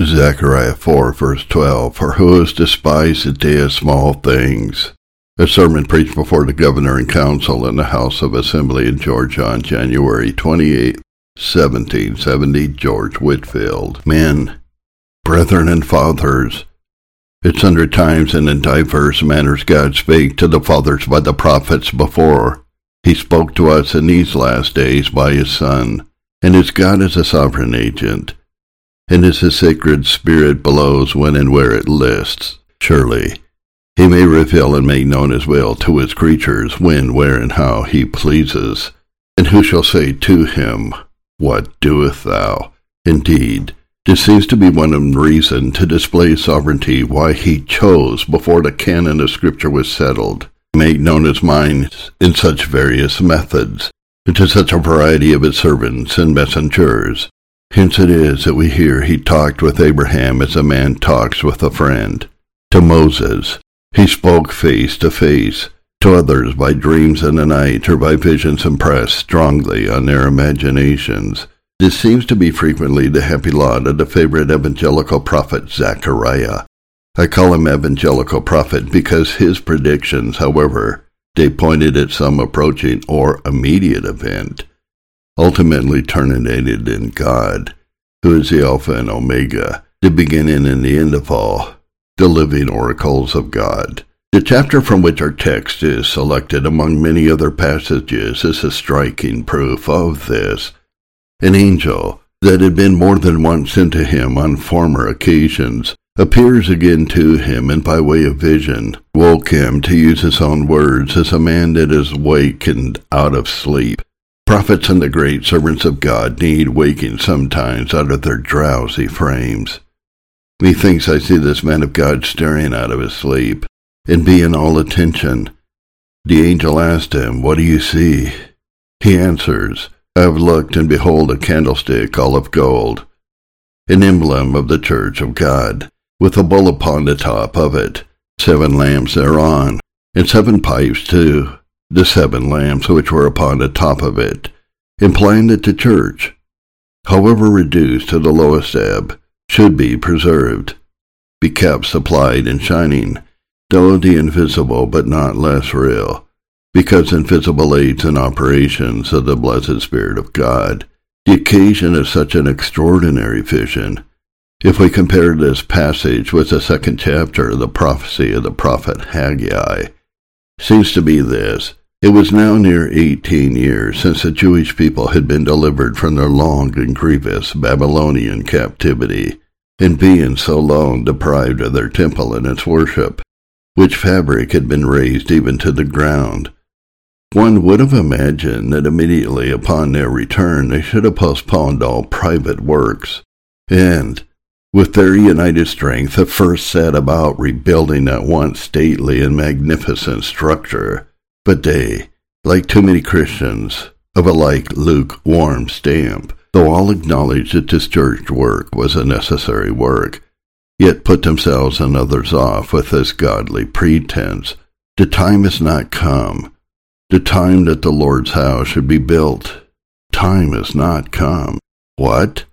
Zechariah 4, verse 12, For who has despised the day of small things? A sermon preached before the governor and council in the House of Assembly in Georgia on January 28, 1770, George Whitefield. Men, brethren, and fathers, it's under times and in diverse manners God spake to the fathers by the prophets before. He spoke to us in these last days by his Son, and his God is a sovereign agent, and as his sacred spirit blows when and where it lists. Surely, he may reveal and make known his will to his creatures when, where, and how he pleases. And who shall say to him, What doest thou? Indeed, this seems to be one reason to display sovereignty why he chose, before the canon of Scripture was settled, to make known his mind in such various methods, and to such a variety of his servants and messengers. Hence it is that we hear he talked with Abraham as a man talks with a friend. To Moses, he spoke face to face. To others by dreams in the night or by visions impressed strongly on their imaginations. This seems to be frequently the happy lot of the favorite evangelical prophet Zechariah. I call him evangelical prophet because his predictions, however, they pointed at some approaching or immediate event, ultimately terminated in God, who is the Alpha and Omega, the beginning and the end of all, the living oracles of God. The chapter from which our text is selected among many other passages is a striking proof of this. An angel that had been more than once sent to him on former occasions appears again to him and by way of vision woke him to use his own words as a man that is wakened out of sleep. Prophets and the great servants of God need waking sometimes out of their drowsy frames. Methinks I see this man of God staring out of his sleep and being all attention. The angel asked him, What do you see? He answers, I have looked, and behold a candlestick all of gold, an emblem of the church of God, with a bull upon the top of it, seven lamps thereon, and seven pipes too, the seven lamps which were upon the top of it, implying that the church, however reduced to the lowest ebb, should be preserved, be kept supplied and shining, though the invisible but not less real, because invisible aids and operations of the blessed Spirit of God, the occasion of such an extraordinary vision. If we compare this passage with the second chapter of the prophecy of the prophet Haggai, seems to be this. It was now near eighteen years since the Jewish people had been delivered from their long and grievous Babylonian captivity, and being so long deprived of their temple and its worship, which fabric had been razed even to the ground, one would have imagined that immediately upon their return they should have postponed all private works, and, with their united strength, have first set about rebuilding that once stately and magnificent structure. But they, like too many Christians, of a like lukewarm stamp, though all acknowledged that this church work was a necessary work, yet put themselves and others off with this godly pretense. The time has not come the time that the Lord's house should be built. Time has not come. What?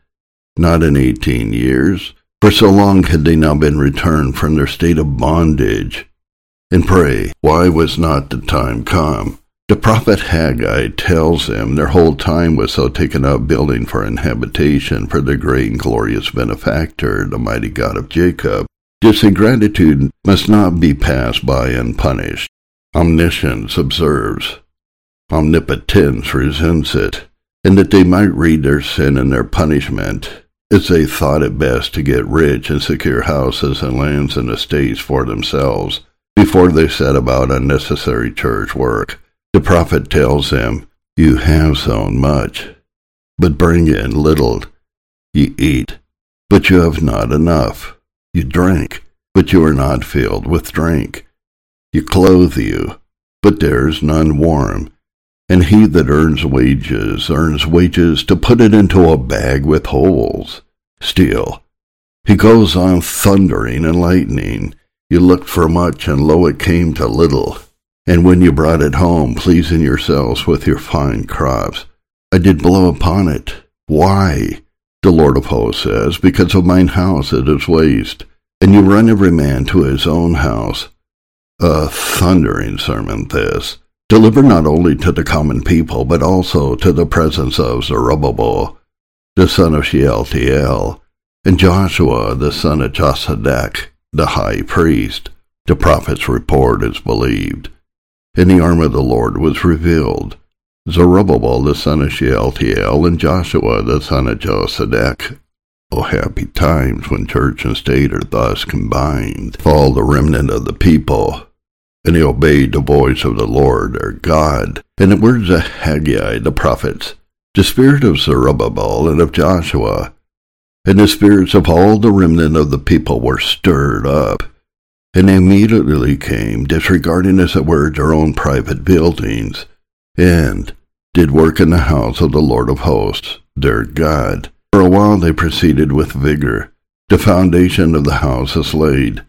Not in eighteen years? For so long had they now been returned from their state of bondage. And pray, why was not the time come? The prophet Haggai tells them their whole time was so taken up building for an habitation for their great and glorious benefactor, the mighty God of Jacob. This ingratitude must not be passed by unpunished. Omniscience observes, omnipotence resents it, and that they might read their sin and their punishment, as they thought it best to get rich and secure houses and lands and estates for themselves before they set about unnecessary church work. The prophet tells them, You have sown much, but bring in little. You eat, but you have not enough. You drink, but you are not filled with drink. You clothe you, but there's none warm. And he that earns wages earns wages to put it into a bag with holes. Still, he goes on thundering and lightning. You looked for much, and lo, it came to little. And when you brought it home, pleasing yourselves with your fine crops, I did blow upon it. Why? The Lord of hosts says, Because of mine house it is waste, and you run every man to his own house. A thundering sermon this, delivered not only to the common people, but also to the presence of Zerubbabel, the son of Shealtiel, and Joshua, the son of Josedech, the high priest. The prophet's report is believed, and the arm of the Lord was revealed. Zerubbabel the son of Shealtiel, and Joshua the son of Josedech. Oh, o happy times when church and state are thus combined, all the remnant of the people. And they obeyed the voice of the Lord their God. And the words of Haggai the prophets, the spirit of Zerubbabel and of Joshua, and the spirits of all the remnant of the people were stirred up. And they immediately came, disregarding as it were their own private buildings, and did work in the house of the Lord of hosts, their God. For a while they proceeded with vigor. The foundation of the house is laid,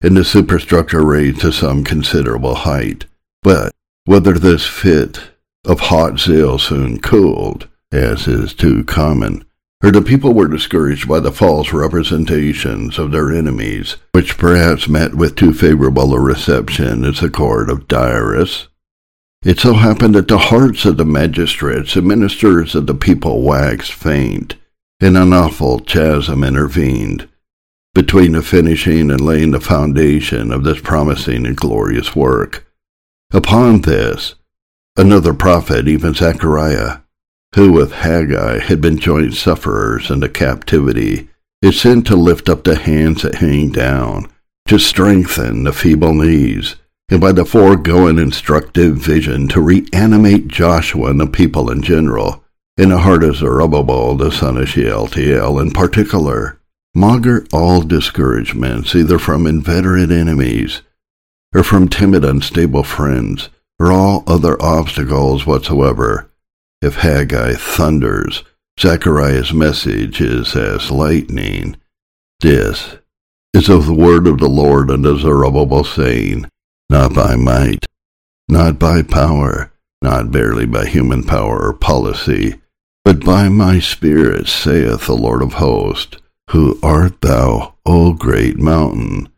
and the superstructure raised to some considerable height. But whether this fit of hot zeal soon cooled, as is too common, or the people were discouraged by the false representations of their enemies, which perhaps met with too favorable a reception as the court of Darius, it so happened that the hearts of the magistrates and ministers of the people waxed faint, and an awful chasm intervened between the finishing and laying the foundation of this promising and glorious work. Upon this, another prophet, even Zechariah, who with Haggai had been joint sufferers in the captivity, is sent to lift up the hands that hang down, to strengthen the feeble knees, and by the foregoing instructive vision to reanimate Joshua and the people in general, in the heart of Zerubbabel the son of Shealtiel in particular, maugre all discouragements either from inveterate enemies, or from timid unstable friends, or all other obstacles whatsoever. If Haggai thunders, Zechariah's message is as lightning. This is of the word of the Lord unto Zerubbabel, saying, not by might, not by power, not barely by human power or policy, but by my Spirit, saith the Lord of hosts. Who art thou, O great mountain?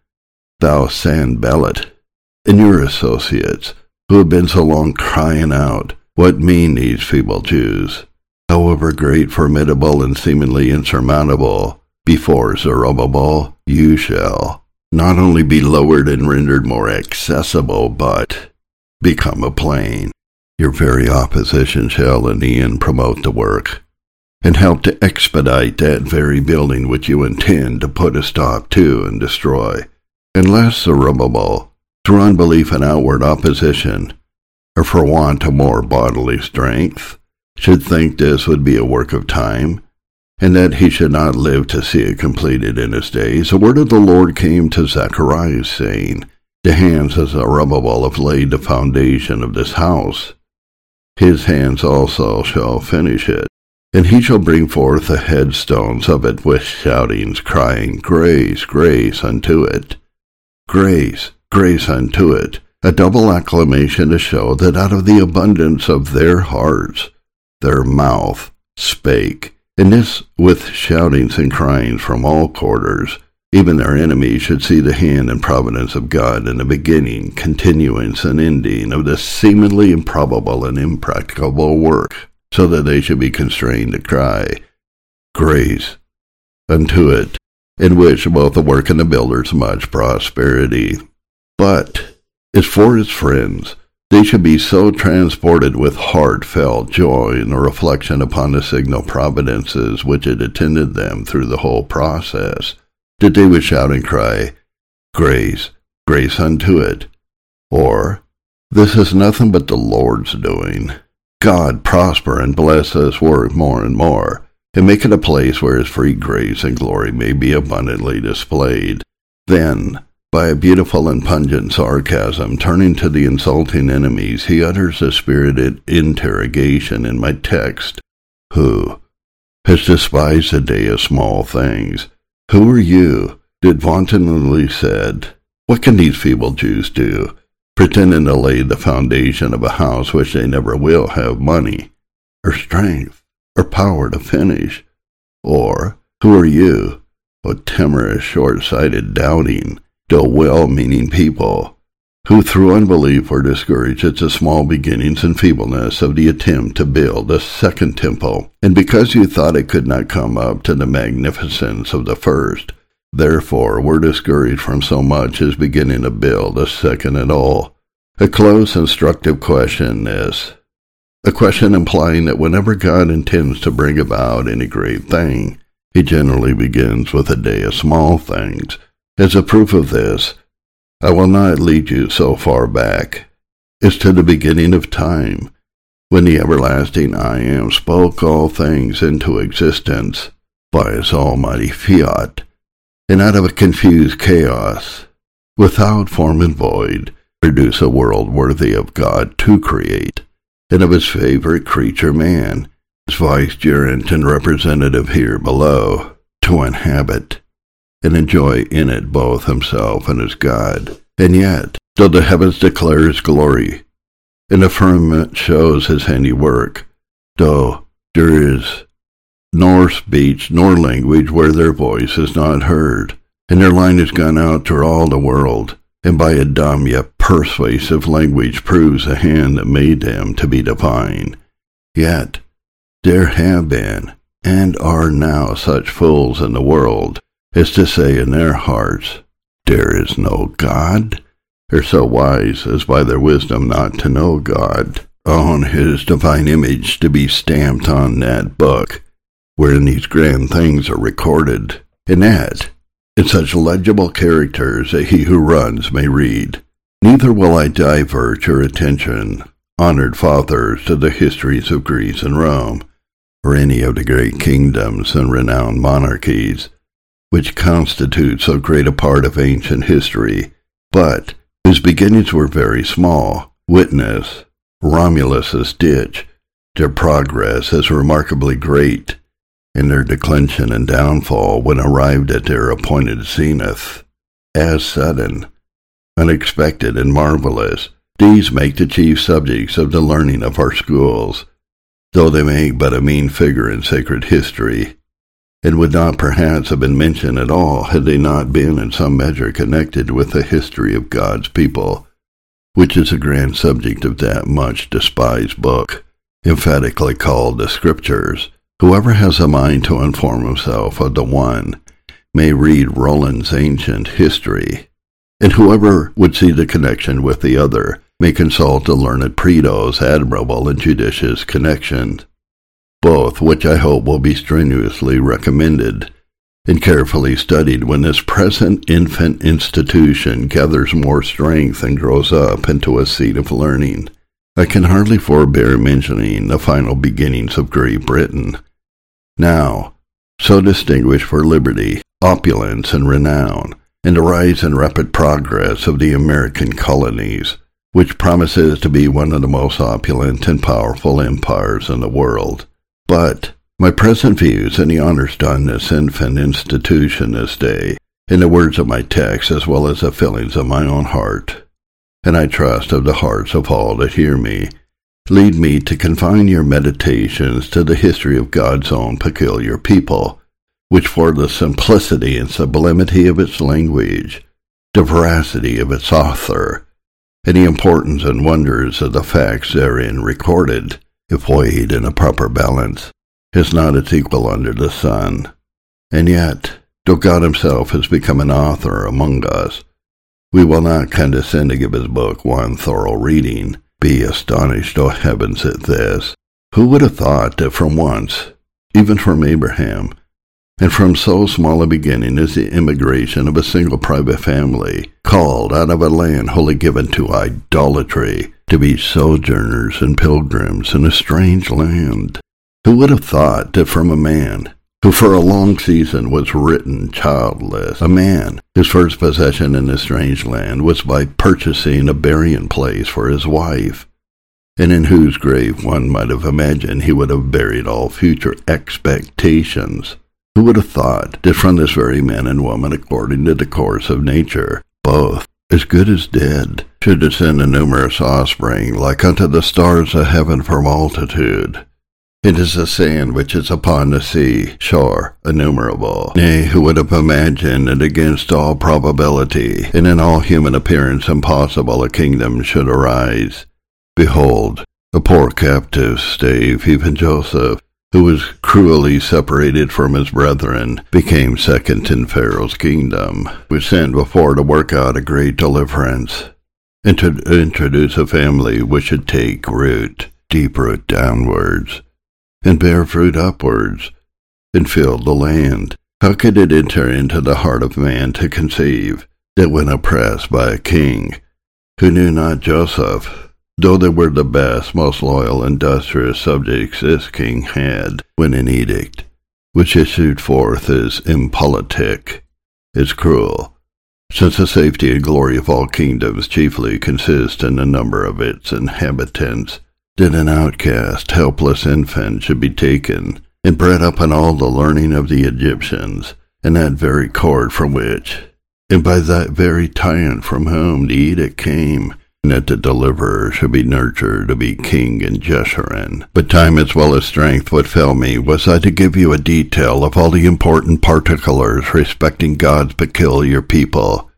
Thou Sanballat, and your associates, who have been so long crying out, What mean these feeble Jews? However great, formidable, and seemingly insurmountable, before Zerubbabel you shall not only be lowered and rendered more accessible, but become a plain. Your very opposition shall in the end promote the work, and help to expedite that very building which you intend to put a stop to and destroy. Unless Zerubbabel, through unbelief and outward opposition, or for want of more bodily strength, should think this would be a work of time, and that he should not live to see it completed in his days, the word of the Lord came to Zacharias, saying, The hands of Zerubbabel have laid the foundation of this house. His hands also shall finish it, and he shall bring forth the headstones of it with shoutings, crying, Grace, grace unto it. Grace, grace unto it. A double acclamation to show that out of the abundance of their hearts, their mouth spake and this with shoutings and cryings from all quarters. Even their enemies should see the hand and providence of God in the beginning, continuance, and ending of this seemingly improbable and impracticable work, so that they should be constrained to cry, Grace unto it, in which both the work and the builders much prosperity. But as for its friends, they should be so transported with heartfelt joy in the reflection upon the signal providences which had attended them through the whole process, that they would shout and cry, Grace, grace unto it, or, This is nothing but the Lord's doing. God prosper and bless this work more and more, and make it a place where his free grace and glory may be abundantly displayed. Then, by a beautiful and pungent sarcasm, turning to the insulting enemies, he utters a spirited interrogation in my text Who has despised the day of small things? Who are you? Did vauntingly said, What can these feeble Jews do? Pretending to lay the foundation of a house which they never will have money, or strength, or power to finish. Or, who are you? O timorous, short-sighted, doubting, though well-meaning people, who through unbelief were discouraged at the small beginnings and feebleness of the attempt to build a second temple, and because you thought it could not come up to the magnificence of the first, therefore were discouraged from so much as beginning to build a second at all. A close instructive question this. A question implying that whenever God intends to bring about any great thing, he generally begins with a day of small things. As a proof of this, I will not lead you so far back as to the beginning of time, when the everlasting I Am spoke all things into existence by his almighty fiat, and out of a confused chaos, without form and void, produce a world worthy of God to create, and of his favorite creature man, his vicegerent and representative here below, to inhabit and enjoy in it both himself and his God. And yet, though the heavens declare his glory, and the firmament shows his handiwork, though there is nor speech nor language where their voice is not heard, and their line is gone out to all the world, and by a dumb yet persuasive language proves the hand that made them to be divine. Yet there have been, and are now such fools in the world, is to say in their hearts, There is no God. They're so wise as by their wisdom not to know God, on his divine image to be stamped on that book, wherein these grand things are recorded, and that in such legible characters that he who runs may read. Neither will I divert your attention, honored fathers, to the histories of Greece and Rome, or any of the great kingdoms and renowned monarchies, which constitute so great a part of ancient history, but whose beginnings were very small. Witness Romulus's ditch, their progress is remarkably great, and their declension and downfall when arrived at their appointed zenith, as sudden, unexpected, and marvelous. These make the chief subjects of the learning of our schools, though they make but a mean figure in sacred history and would not perhaps have been mentioned at all had they not been in some measure connected with the history of God's people, which is a grand subject of that much despised book, emphatically called the Scriptures. Whoever has a mind to inform himself of the one may read Rollin's ancient history, and whoever would see the connection with the other may consult the learned Prideaux's admirable and judicious connections both which I hope will be strenuously recommended and carefully studied when this present infant institution gathers more strength and grows up into a seat of learning. I can hardly forbear mentioning the final beginnings of Great Britain. Now, so distinguished for liberty, opulence, and renown, and the rise and rapid progress of the American colonies, which promises to be one of the most opulent and powerful empires in the world. But my present views and the honors done this infant institution this day, in the words of my text as well as the feelings of my own heart, and I trust of the hearts of all that hear me, lead me to confine your meditations to the history of God's own peculiar people, which for the simplicity and sublimity of its language, the veracity of its author, and the importance and wonders of the facts therein recorded, if weighed in a proper balance, is not its equal under the sun. And yet, though God himself has become an author among us, we will not condescend to give his book one thorough reading. Be astonished, O heavens, at this. Who would have thought that from once, even from Abraham, and from so small a beginning is the immigration of a single private family, called out of a land wholly given to idolatry, to be sojourners and pilgrims in a strange land. Who would have thought that from a man who for a long season was written childless, a man whose first possession in a strange land was by purchasing a burying place for his wife, and in whose grave one might have imagined he would have buried all future expectations, who would have thought that from this very man and woman, according to the course of nature, both, as good as dead, should descend a numerous offspring, like unto the stars of heaven for multitude, It is the sand which is upon the sea shore innumerable. Nay, who would have imagined that against all probability, and in all human appearance impossible, a kingdom should arise? Behold, the poor captive stave, even Joseph, who was cruelly separated from his brethren, became second in Pharaoh's kingdom, was sent before to work out a great deliverance, and to introduce a family which should take root, deep root downwards, and bear fruit upwards, and fill the land. How could it enter into the heart of man to conceive that when oppressed by a king who knew not Joseph, though they were the best, most loyal, industrious subjects this king had, when an edict, which issued forth is impolitic, is cruel, since the safety and glory of all kingdoms chiefly consist in the number of its inhabitants, did an outcast, helpless infant should be taken and bred up in all the learning of the Egyptians, in that very court from which, and by that very tyrant from whom the edict came, that the deliverer should be nurtured to be king in Jeshurun. But time as well as strength would fail me was I to give you a detail of all the important particulars respecting God's peculiar people.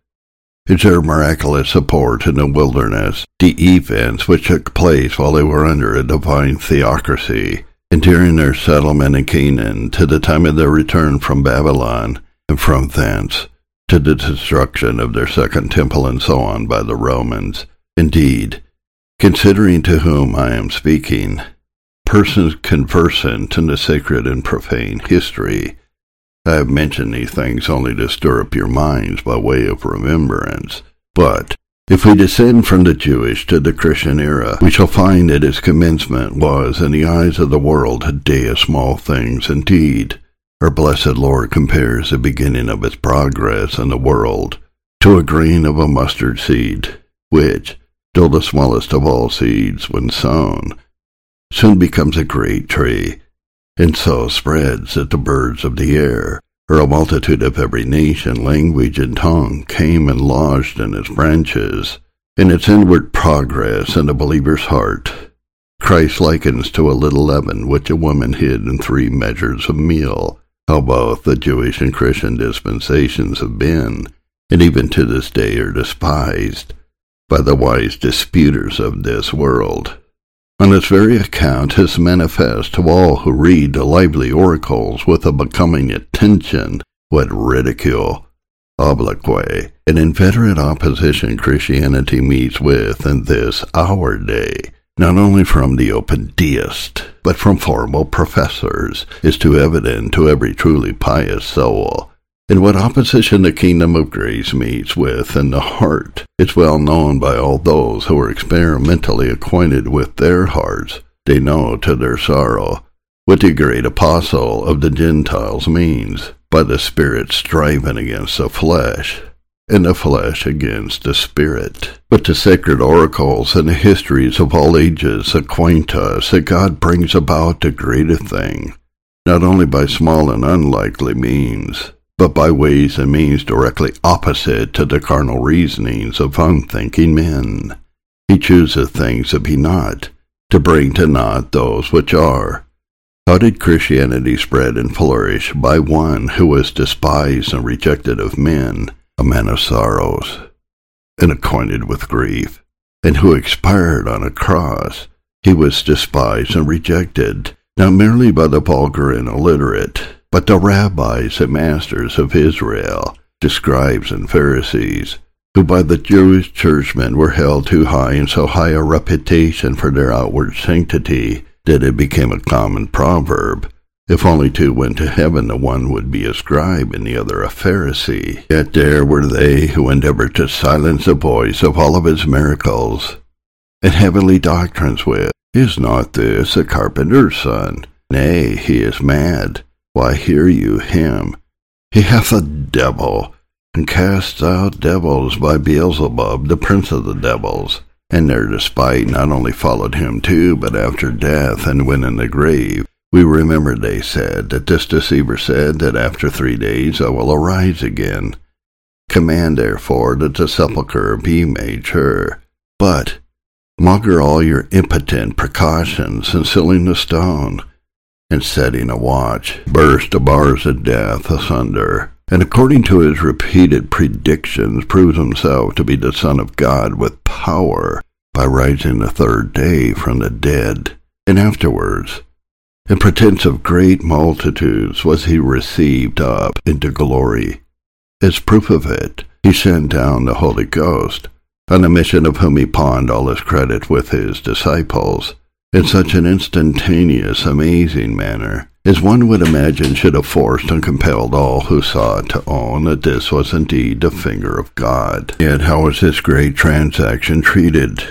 Is their miraculous support in the wilderness, the events which took place while they were under a divine theocracy, and during their settlement in Canaan to the time of their return from Babylon, and from thence to the destruction of their second temple and so on by the Romans, Indeed, considering to whom I am speaking, persons conversant in the sacred and profane history, I have mentioned these things only to stir up your minds by way of remembrance. But if we descend from the Jewish to the Christian era, we shall find that its commencement was, in the eyes of the world, a day of small things indeed. Our blessed Lord compares the beginning of its progress in the world to a grain of a mustard seed, which, though the smallest of all seeds when sown, soon becomes a great tree, and so spreads that the birds of the air, or a multitude of every nation, language, and tongue, came and lodged in its branches. In its inward progress in the believer's heart, Christ likens to a little leaven which a woman hid in three measures of meal, how both the Jewish and Christian dispensations have been, and even to this day are despised by the wise disputers of this world. On its very account is manifest to all who read the lively oracles with a becoming attention what ridicule, obloquy, and inveterate opposition Christianity meets with in this our day, not only from the open deist, but from formal professors, is too evident to every truly pious soul and what opposition the kingdom of grace meets with in the heart is well known by all those who are experimentally acquainted with their hearts. They know to their sorrow what the great apostle of the Gentiles means by the Spirit striving against the flesh, and the flesh against the Spirit. But the sacred oracles and the histories of all ages acquaint us that God brings about the greater thing, not only by small and unlikely means, but by ways and means directly opposite to the carnal reasonings of unthinking men. He chooseth things that be not, to bring to naught those which are. How did Christianity spread and flourish? By one who was despised and rejected of men, a man of sorrows, and acquainted with grief, and who expired on a cross. He was despised and rejected, not merely by the vulgar and illiterate, but the rabbis and masters of Israel, the scribes and Pharisees, who by the Jewish churchmen were held too high in so high a reputation for their outward sanctity that it became a common proverb, if only two went to heaven, the one would be a scribe and the other a Pharisee. Yet there were they who endeavored to silence the voice of all of his miracles and heavenly doctrines with, Is not this a carpenter's son? Nay, he is mad. Why hear you him? He hath a devil, and casts out devils by Beelzebub, the prince of the devils. And their despite not only followed him too, but after death, and when in the grave. We remember they said that this deceiver said that after three days I will arise again. Command therefore that the sepulchre be made sure. But maugre all your impotent precautions in sealing the stone and setting a watch, burst the bars of death asunder, and according to his repeated predictions, proves himself to be the Son of God with power by rising the third day from the dead. And afterwards, in pretense of great multitudes, was he received up into glory. As proof of it, he sent down the Holy Ghost, on a mission of whom he pawned all his credit with his disciples, in such an instantaneous, amazing manner, as one would imagine should have forced and compelled all who saw it to own that this was indeed the finger of God. Yet how was this great transaction treated?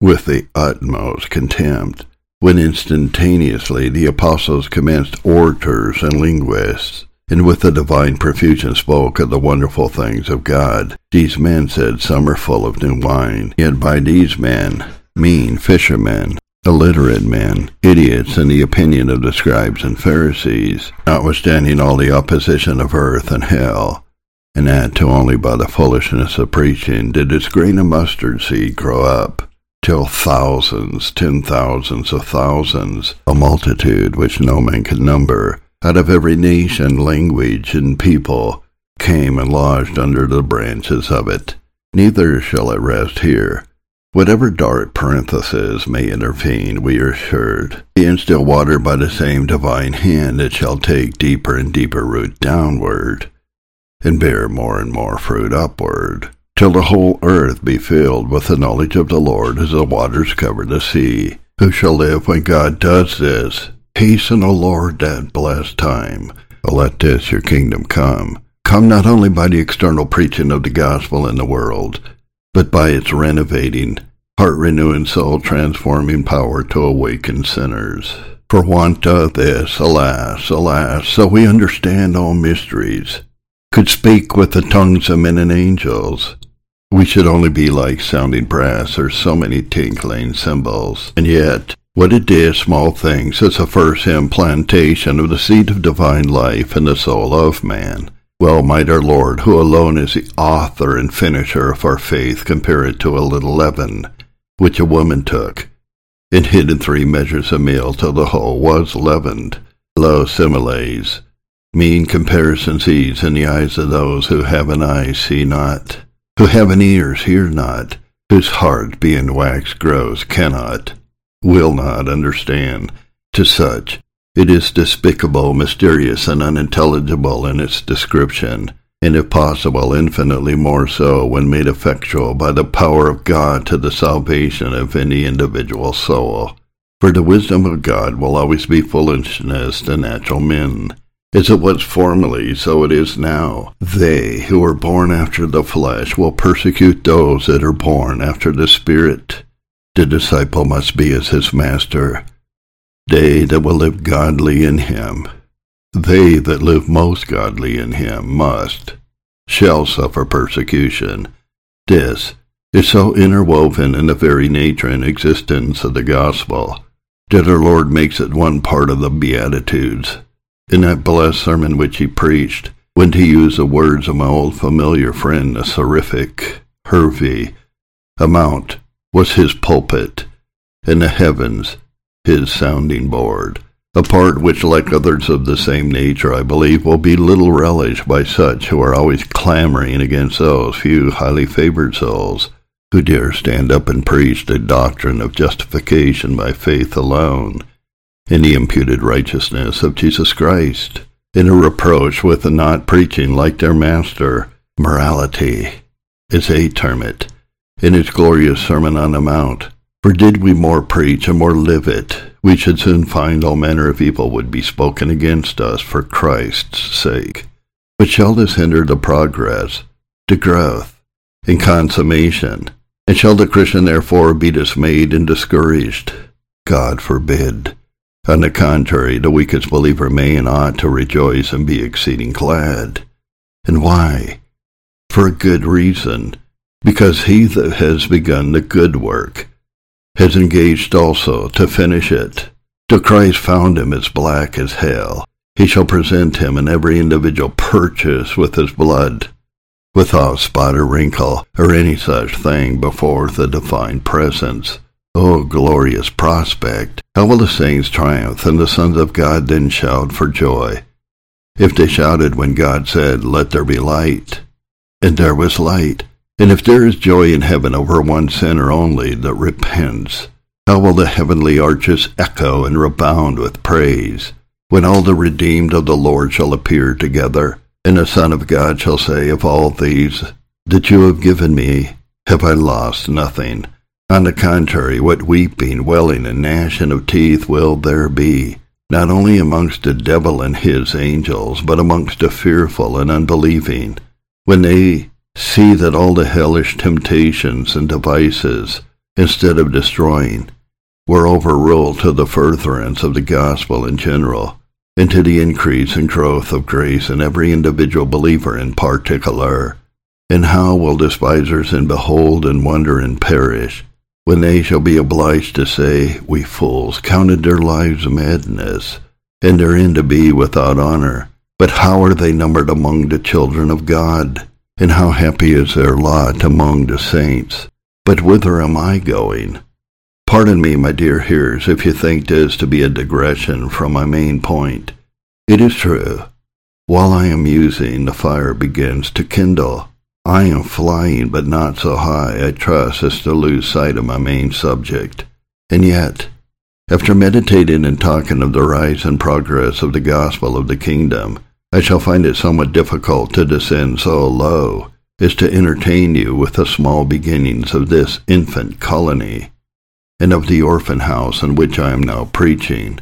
With the utmost contempt, when instantaneously the apostles commenced orators and linguists, and with a divine profusion spoke of the wonderful things of God. These men said some are full of new wine. Yet by these men, mean fishermen, illiterate men, idiots in the opinion of the scribes and Pharisees, notwithstanding all the opposition of earth and hell, and that too only by the foolishness of preaching did this grain of mustard seed grow up, till thousands, ten thousands of thousands, a multitude which no man could number, out of every nation, language, and people, came and lodged under the branches of it. Neither shall it rest here. Whatever dark parenthesis may intervene, we are assured, being still water by the same divine hand, it shall take deeper and deeper root downward, and bear more and more fruit upward, till the whole earth be filled with the knowledge of the Lord as the waters cover the sea. Who shall live when God does this? Hasten, O Lord, that blessed time. Oh, let this your kingdom come. Come not only by the external preaching of the gospel in the world, but by its renovating, heart renewing, soul transforming power to awaken sinners. For want of this, alas, alas, so we understand all mysteries, could speak with the tongues of men and angels, we should only be like sounding brass or so many tinkling cymbals. And yet, what it is, small things, is a first implantation of the seed of divine life in the soul of man. Well might our Lord, who alone is the author and finisher of our faith, compare it to a little leaven, which a woman took, and hid in three measures of meal till the whole was leavened. Lo, similes, mean comparisons these in the eyes of those who have an eye see not, who have an ears hear not, whose heart being wax grows cannot will not understand. To such, it is despicable, mysterious, and unintelligible in its description, and if possible, infinitely more so when made effectual by the power of God to the salvation of any individual soul. For the wisdom of God will always be foolishness to natural men. As it was formerly, so it is now. They who are born after the flesh will persecute those that are born after the Spirit. The disciple must be as his master. They that will live godly in him, they that live most godly in him must, shall suffer persecution. This is so interwoven in the very nature and existence of the gospel that our Lord makes it one part of the Beatitudes. In that blessed sermon which he preached, when to use the words of my old familiar friend, the seraphic Hervey, amount was his pulpit, and the heavens his sounding board, a part which, like others of the same nature, I believe, will be little relished by such who are always clamoring against those few highly favored souls who dare stand up and preach the doctrine of justification by faith alone, in the imputed righteousness of Jesus Christ, in a reproach with the not preaching like their master, morality, as they term it, in his glorious Sermon on the Mount. For did we more preach and more live it, we should soon find all manner of evil would be spoken against us for Christ's sake. But shall this hinder the progress, the growth, and consummation? And shall the Christian therefore be dismayed and discouraged? God forbid. On the contrary, the weakest believer may and ought to rejoice and be exceeding glad. And why? For a good reason because he that has begun the good work has engaged also to finish it. Till Christ found him as black as hell, he shall present him in every individual purchase with his blood, without spot or wrinkle or any such thing before the divine presence Oh, glorious prospect! How will the saints triumph, and the sons of God then shout for joy? If they shouted when God said, Let there be light, and there was light, and if there is joy in heaven over one sinner only that repents, how will the heavenly arches echo and rebound with praise, when all the redeemed of the Lord shall appear together, and the Son of God shall say of all these that you have given me, have I lost nothing. On the contrary, what weeping, wailing, and gnashing of teeth will there be, not only amongst the devil and his angels, but amongst the fearful and unbelieving, when they see that all the hellish temptations and devices, instead of destroying, were overruled to the furtherance of the gospel in general, and to the increase and growth of grace in every individual believer in particular. And how will despisers and behold and wonder and perish, when they shall be obliged to say, We fools counted their lives madness, and their end to be without honor. But how are they numbered among the children of God? And how happy is their lot among the saints? But whither am I going? Pardon me, my dear hearers, if you think this to be a digression from my main point. It is true. While I am musing, the fire begins to kindle. I am flying, but not so high, I trust, as to lose sight of my main subject. And yet, after meditating and talking of the rise and progress of the gospel of the kingdom, I shall find it somewhat difficult to descend so low as to entertain you with the small beginnings of this infant colony and of the orphan house in which I am now preaching.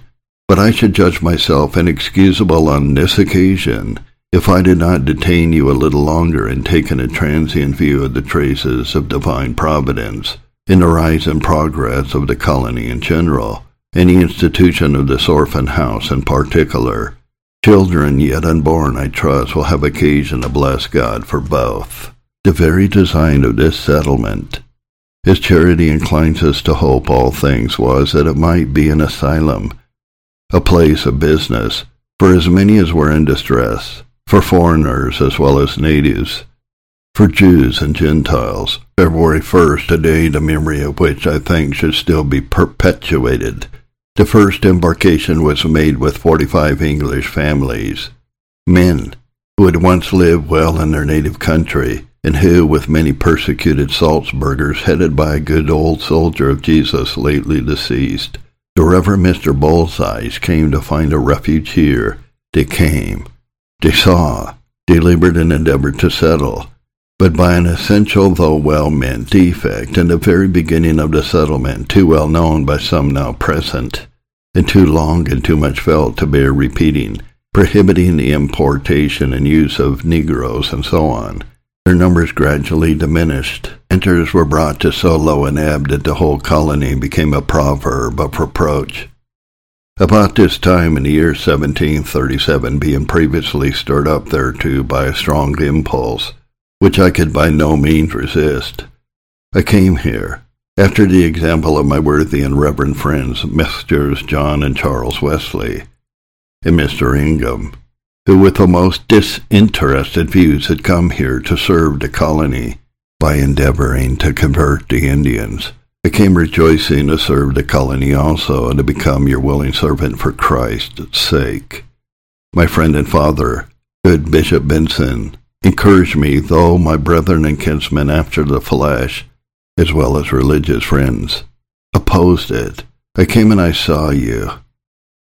But I should judge myself inexcusable on this occasion if I did not detain you a little longer in taking a transient view of the traces of divine providence in the rise and progress of the colony in general, and the institution of this orphan house in particular. Children yet unborn, I trust, will have occasion to bless God for both. The very design of this settlement his charity inclines us to hope all things was that it might be an asylum, a place of business, for as many as were in distress, for foreigners as well as natives, for Jews and Gentiles. February 1st, a day the memory of which I think should still be perpetuated. The first embarkation was made with 45 English families, men who had once lived well in their native country and who, with many persecuted Salzburgers, headed by a good old soldier of Jesus lately deceased, the Reverend Mr. Bolzius came to find a refuge here. They came. They saw. They labored and endeavored to settle. But by an essential though well meant defect in the very beginning of the settlement, too well known by some now present, and too long and too much felt to bear repeating, prohibiting the importation and use of Negroes and so on, their numbers gradually diminished. Enters were brought to so low an ebb that the whole colony became a proverb of reproach. About this time in the year 1737, being previously stirred up thereto by a strong impulse, which I could by no means resist, I came here, after the example of my worthy and reverend friends, Messrs. John and Charles Wesley, and Mr. Ingham, who with the most disinterested views had come here to serve the colony by endeavoring to convert the Indians. I came rejoicing to serve the colony also and to become your willing servant for Christ's sake. My friend and father, good Bishop Benson, encouraged me, though my brethren and kinsmen after the flesh, as well as religious friends, opposed it. I came and I saw you.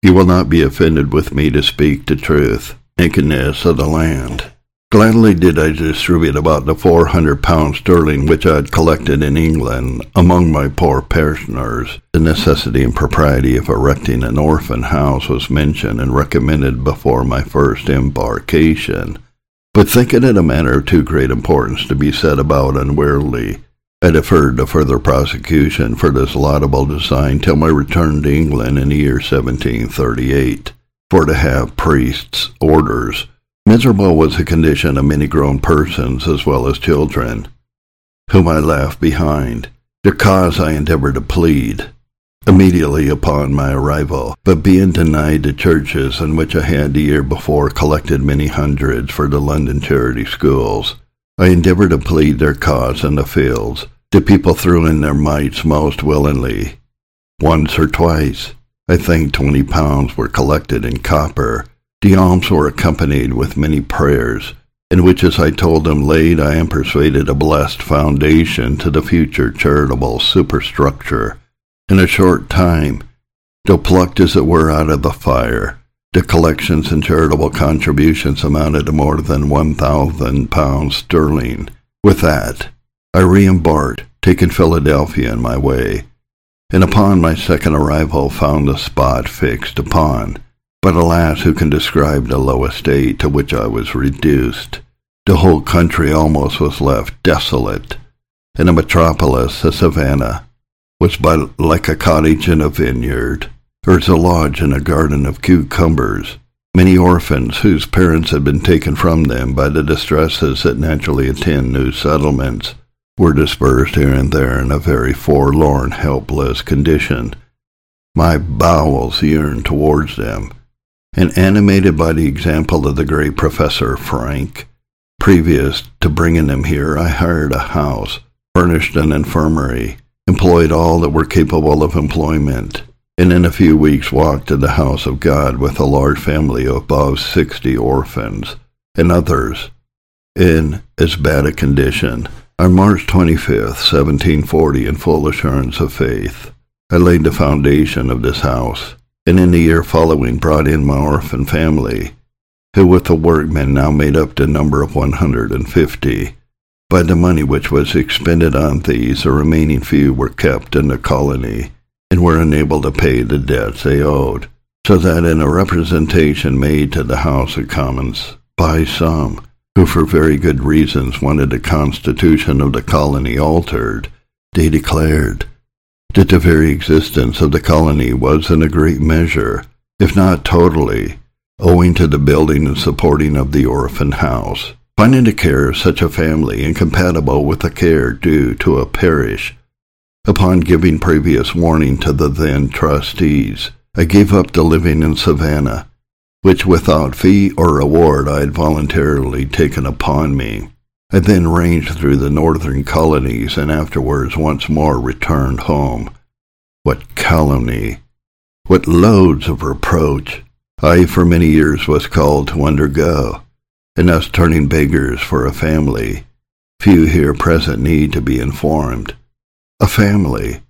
You will not be offended with me to speak the truth nakedness of the land. Gladly did I distribute about the four hundred pounds sterling which I had collected in England among my poor parishioners. The necessity and propriety of erecting an orphan house was mentioned and recommended before my first embarkation. But thinking it a matter of too great importance to be set about unwarily, I deferred the further prosecution for this laudable design till my return to England in the year 1738 for to have priests' orders. Miserable was the condition of many grown persons as well as children, whom I left behind. Their cause I endeavored to plead immediately upon my arrival, but being denied the churches in which I had the year before collected many hundreds for the London charity schools, I endeavored to plead their cause in the fields. The people threw in their mites most willingly, Once or twice, I think twenty pounds were collected in copper. The alms were accompanied with many prayers, in which, as I told them laid, I am persuaded, a blessed foundation to the future charitable superstructure. In a short time, though plucked as it were out of the fire, the collections and charitable contributions amounted to more than one thousand pounds sterling. With that, I re-embarked, taking Philadelphia in my way, and upon my second arrival found the spot fixed upon. But alas, who can describe the low estate to which I was reduced? The whole country almost was left desolate, and the metropolis, a Savannah, was but like a cottage in a vineyard, or as a lodge in a garden of cucumbers. Many orphans whose parents had been taken from them by the distresses that naturally attend new settlements were dispersed here and there in a very forlorn, helpless condition. My bowels yearned towards them, and animated by the example of the great Professor Franck, previous to bringing them here, I hired a house, furnished an infirmary, employed all that were capable of employment, and in a few weeks walked to the house of God with a large family of above sixty orphans, and others in as bad a condition on March 25th, 1740, in full assurance of faith, I laid the foundation of this house, and in the year following brought in my orphan family, who with the workmen now made up the number of 150. By the money which was expended on these, the remaining few were kept in the colony, and were unable to pay the debts they owed, so that in a representation made to the House of Commons by some, who for very good reasons wanted the constitution of the colony altered, they declared that the very existence of the colony was in a great measure, if not totally, owing to the building and supporting of the orphan house. Finding the care of such a family incompatible with the care due to a parish, upon giving previous warning to the then trustees, I gave up the living in Savannah which without fee or reward I had voluntarily taken upon me. I then ranged through the northern colonies and afterwards once more returned home. What calumny! What loads of reproach I for many years was called to undergo, and thus turning beggars for a family. Few here present need to be informed. A family,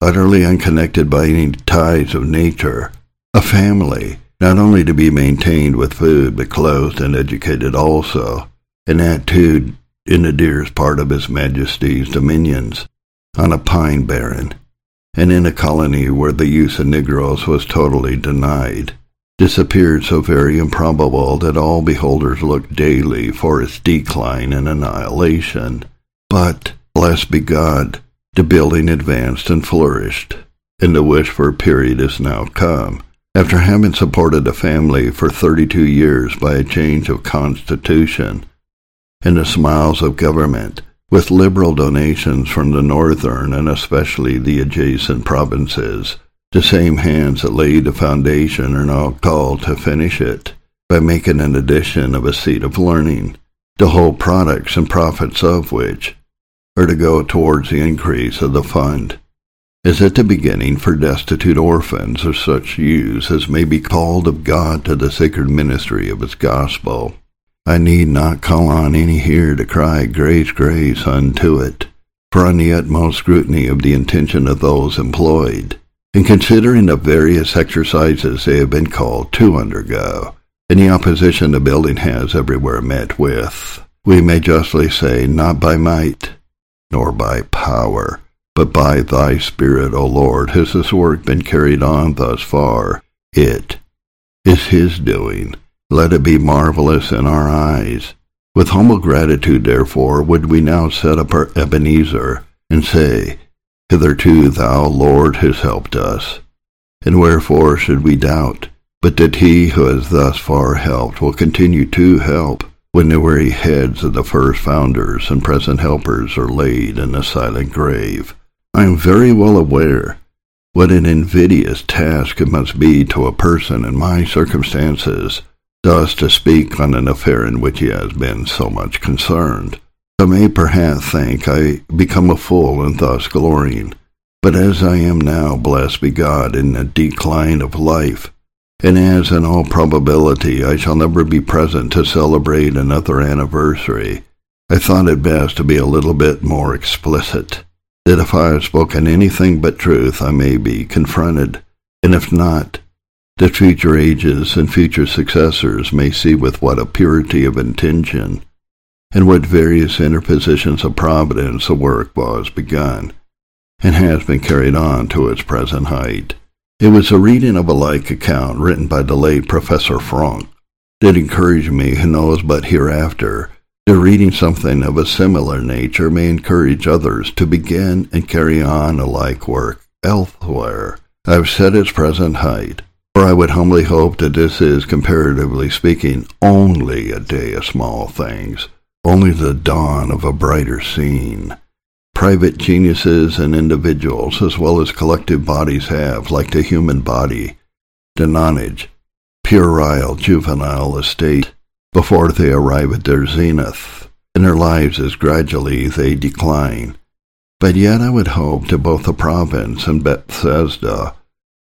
utterly unconnected by any ties of nature. A family not only to be maintained with food, but clothed and educated also, and that too in the dearest part of His Majesty's dominions, on a pine barren, and in a colony where the use of negroes was totally denied. This appeared so very improbable that all beholders looked daily for its decline and annihilation. But, blessed be God, the building advanced and flourished, and the wished for period is now come after having supported a family for 32 years by a change of constitution and the smiles of government, with liberal donations from the northern and especially the adjacent provinces, the same hands that laid the foundation are now called to finish it by making an addition of a seat of learning, the whole products and profits of which are to go towards the increase of the fund is at the beginning for destitute orphans or such youths as may be called of God to the sacred ministry of his gospel. I need not call on any here to cry grace, grace unto it, for on the utmost scrutiny of the intention of those employed, in considering the various exercises they have been called to undergo, and the opposition the building has everywhere met with, we may justly say, not by might, nor by power, but by thy Spirit, O Lord, has this work been carried on thus far. It is his doing. Let it be marvelous in our eyes. With humble gratitude, therefore, would we now set up our Ebenezer, and say, Hitherto thou, Lord, hast helped us. And wherefore should we doubt, but that he who has thus far helped will continue to help, when the weary heads of the first founders and present helpers are laid in a silent grave? I am very well aware what an invidious task it must be to a person in my circumstances thus to speak on an affair in which he has been so much concerned. Some may perhaps think I become a fool in thus glorying, But as I am now, blessed be God, in the decline of life, and as in all probability I shall never be present to celebrate another anniversary, I thought it best to be a little bit more explicit, that if I have spoken anything but truth I may be confronted, and if not, that future ages and future successors may see with what a purity of intention and what various interpositions of providence the work was begun, and has been carried on to its present height. It was a reading of a like account written by the late Professor Franck that encouraged me who knows but hereafter that reading something of a similar nature may encourage others to begin and carry on a like work elsewhere. I have set its present height, for I would humbly hope that this is, comparatively speaking, only a day of small things, only the dawn of a brighter scene. Private geniuses and individuals, as well as collective bodies, have, like the human body, the nonage, puerile, juvenile estate before they arrive at their zenith, in their lives as gradually they decline. But yet I would hope that both the province and Bethesda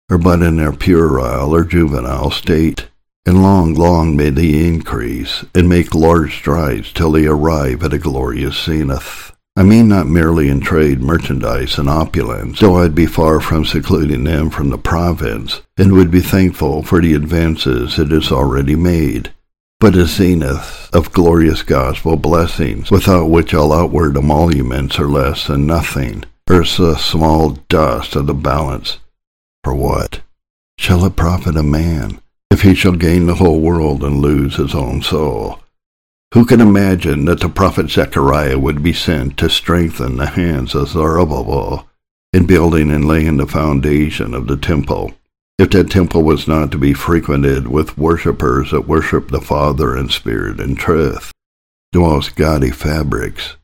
are but in their puerile or juvenile state, and long, long may they increase, and make large strides till they arrive at a glorious zenith. I mean not merely in trade, merchandise, and opulence, though I'd be far from secluding them from the province, and would be thankful for the advances it has already made, but a zenith of glorious gospel blessings, without which all outward emoluments are less than nothing, or a small dust of the balance. For what shall it profit a man if he shall gain the whole world and lose his own soul? Who can imagine that the prophet Zechariah would be sent to strengthen the hands of Zerubbabel in building and laying the foundation of the temple, if that temple was not to be frequented with worshippers that worship the Father in spirit and truth? The most gaudy fabrics,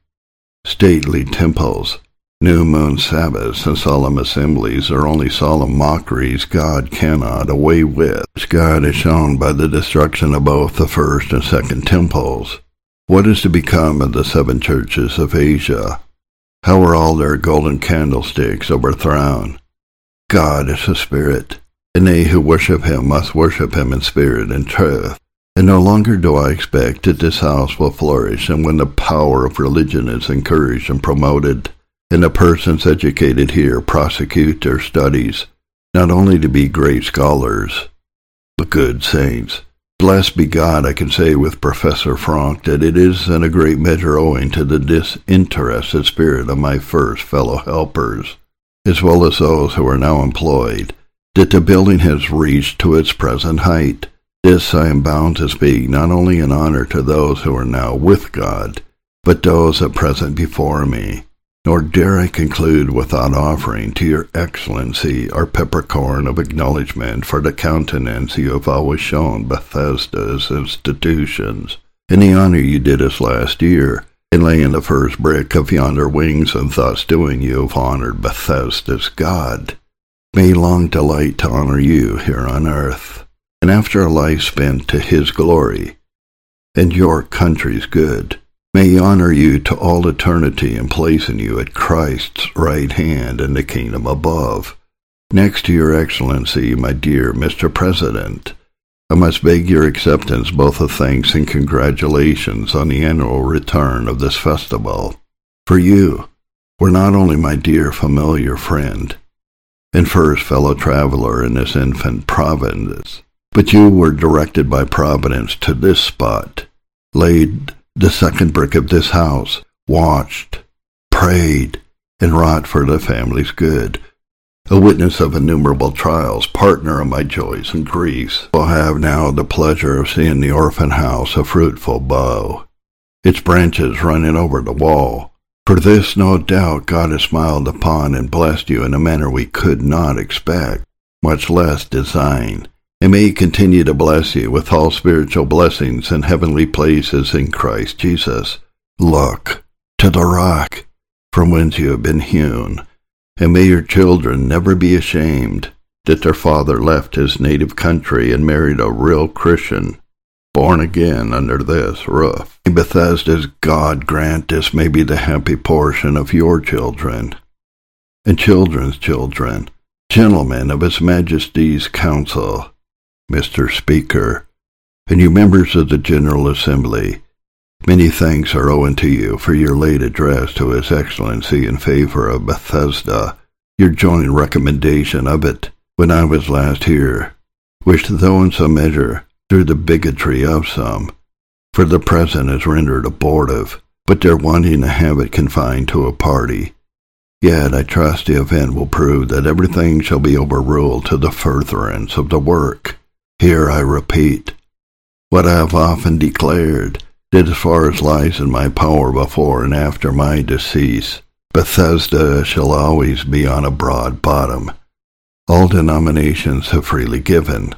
stately temples, New moon Sabbaths and solemn assemblies are only solemn mockeries God cannot away with, God is shown by the destruction of both the first and second temples. What is to become of the seven churches of Asia? How are all their golden candlesticks overthrown? God is a spirit, and they who worship him must worship him in spirit and truth. And no longer do I expect that this house will flourish, and when the power of religion is encouraged and promoted, and the persons educated here prosecute their studies, not only to be great scholars, but good saints. Blessed be God, I can say with Professor Franck that it is in a great measure owing to the disinterested spirit of my first fellow helpers, as well as those who are now employed, that the building has reached to its present height. This I am bound to speak not only in honor to those who are now with God, but those at present before me nor dare I conclude without offering to your excellency our peppercorn of acknowledgment for the countenance you have always shown Bethesda's institutions, and the honor you did us last year in laying the first brick of yonder wings, and thus doing you have honored Bethesda's God. May long delight to honor you here on earth, and after a life spent to his glory, and your country's good, May he honor you to all eternity and placing you at Christ's right hand in the kingdom above. Next to your excellency, my dear Mr. President, I must beg your acceptance both of thanks and congratulations on the annual return of this festival. For you were not only my dear familiar friend and first fellow traveler in this infant province, but you were directed by Providence to this spot, laid the second brick of this house, watched, prayed, and wrought for the family's good. A witness of innumerable trials, partner of my joys and griefs, will have now the pleasure of seeing the orphan house a fruitful bough, its branches running over the wall. For this, no doubt, God has smiled upon and blessed you in a manner we could not expect, much less design and may he continue to bless you with all spiritual blessings in heavenly places in Christ Jesus. Look to the rock from whence you have been hewn, and may your children never be ashamed that their father left his native country and married a real Christian, born again under this roof. In Bethesda's God grant this may be the happy portion of your children. and children's children, gentlemen of His Majesty's Council, Mr. Speaker, and you members of the General Assembly, many thanks are owing to you for your late address to His Excellency in favor of Bethesda, your joint recommendation of it when I was last here, which though in some measure through the bigotry of some, for the present is rendered abortive, but their wanting to have it confined to a party. Yet I trust the event will prove that everything shall be overruled to the furtherance of the work. Here I repeat what I have often declared, that as far as lies in my power before and after my decease, Bethesda shall always be on a broad bottom. All denominations have freely given.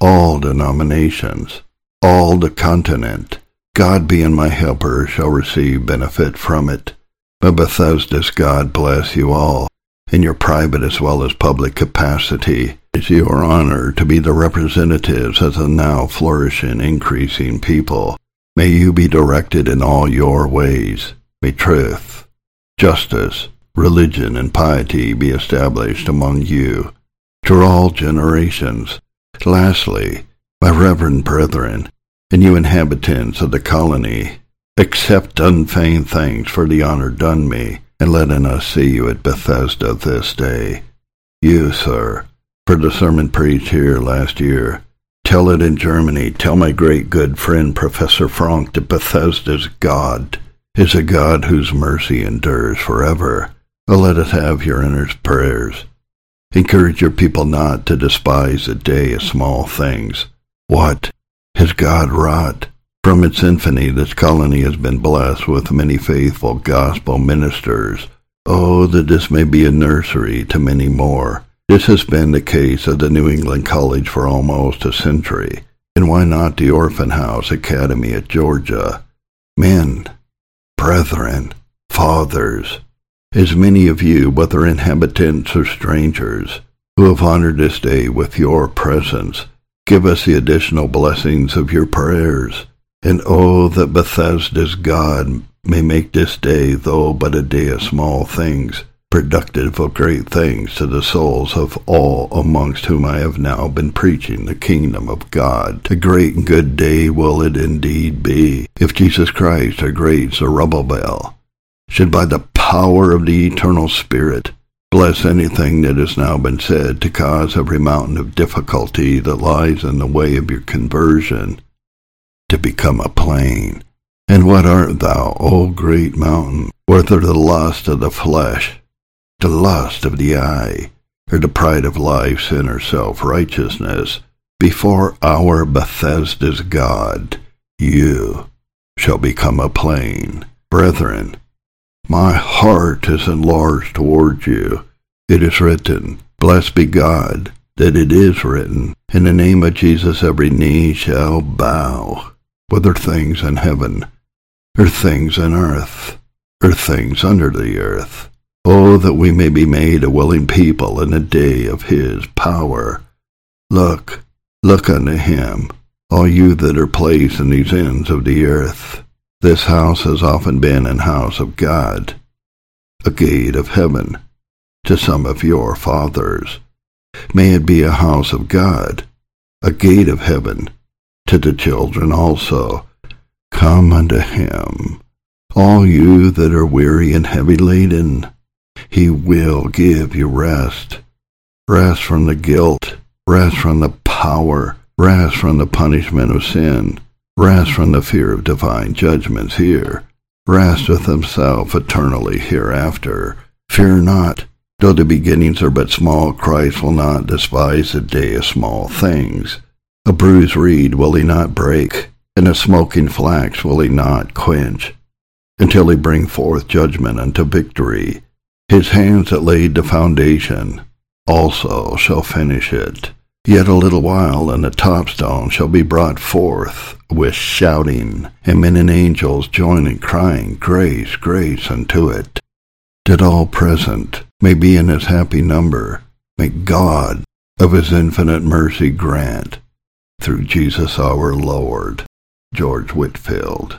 All denominations all the continent. God being my helper shall receive benefit from it. But Bethesda's God bless you all, in your private as well as public capacity. It's your honor to be the representatives of the now flourishing, increasing people. May you be directed in all your ways. May truth, justice, religion, and piety be established among you through all generations. Lastly, my reverend brethren, and you inhabitants of the colony, accept unfeigned thanks for the honor done me in letting us see you at Bethesda this day. You, sir, for the sermon preached here last year. Tell it in Germany. Tell my great good friend Professor Franck that Bethesda's God is a God whose mercy endures forever. Oh, let us have your earnest prayers. Encourage your people not to despise the day of small things, what has God wrought? From its infancy, this colony has been blessed with many faithful gospel ministers. Oh, that this may be a nursery to many more. This has been the case of the New England College for almost a century. And why not the Orphan House Academy at Georgia? Men, brethren, fathers, as many of you, whether inhabitants or strangers, who have honored this day with your presence, Give us the additional blessings of your prayers. And oh, that Bethesda's God may make this day, though but a day of small things, productive of great things to the souls of all amongst whom I have now been preaching the kingdom of God. A great and good day will it indeed be, if Jesus Christ, our great Zerubbabel, should by the power of the eternal Spirit Bless anything that has now been said to cause every mountain of difficulty that lies in the way of your conversion to become a plain. And what art thou, O great mountain, whether the lust of the flesh, the lust of the eye, or the pride of life, sin, or self-righteousness, before our Bethesda's God, you shall become a plain. Brethren, my heart is enlarged towards you. It is written, Blessed be God, that it is written, In the name of Jesus every knee shall bow, whether things in heaven, or things in earth, or things under the earth. Oh, that we may be made a willing people in the day of his power. Look, look unto him, all you that are placed in these ends of the earth. This house has often been an house of God, a gate of heaven to some of your fathers. May it be a house of God, a gate of heaven to the children also. Come unto him, all you that are weary and heavy laden. He will give you rest. Rest from the guilt, rest from the power, rest from the punishment of sin Rest from the fear of divine judgments here. Rest with himself eternally hereafter. Fear not. Though the beginnings are but small, Christ will not despise the day of small things. A bruised reed will he not break, and a smoking flax will he not quench, until he bring forth judgment unto victory. His hands that laid the foundation also shall finish it. Yet a little while, and the topstone shall be brought forth with shouting, and men and angels joining, crying, Grace, grace unto it. That all present may be in his happy number, may God of his infinite mercy grant, through Jesus our Lord. George Whitefield.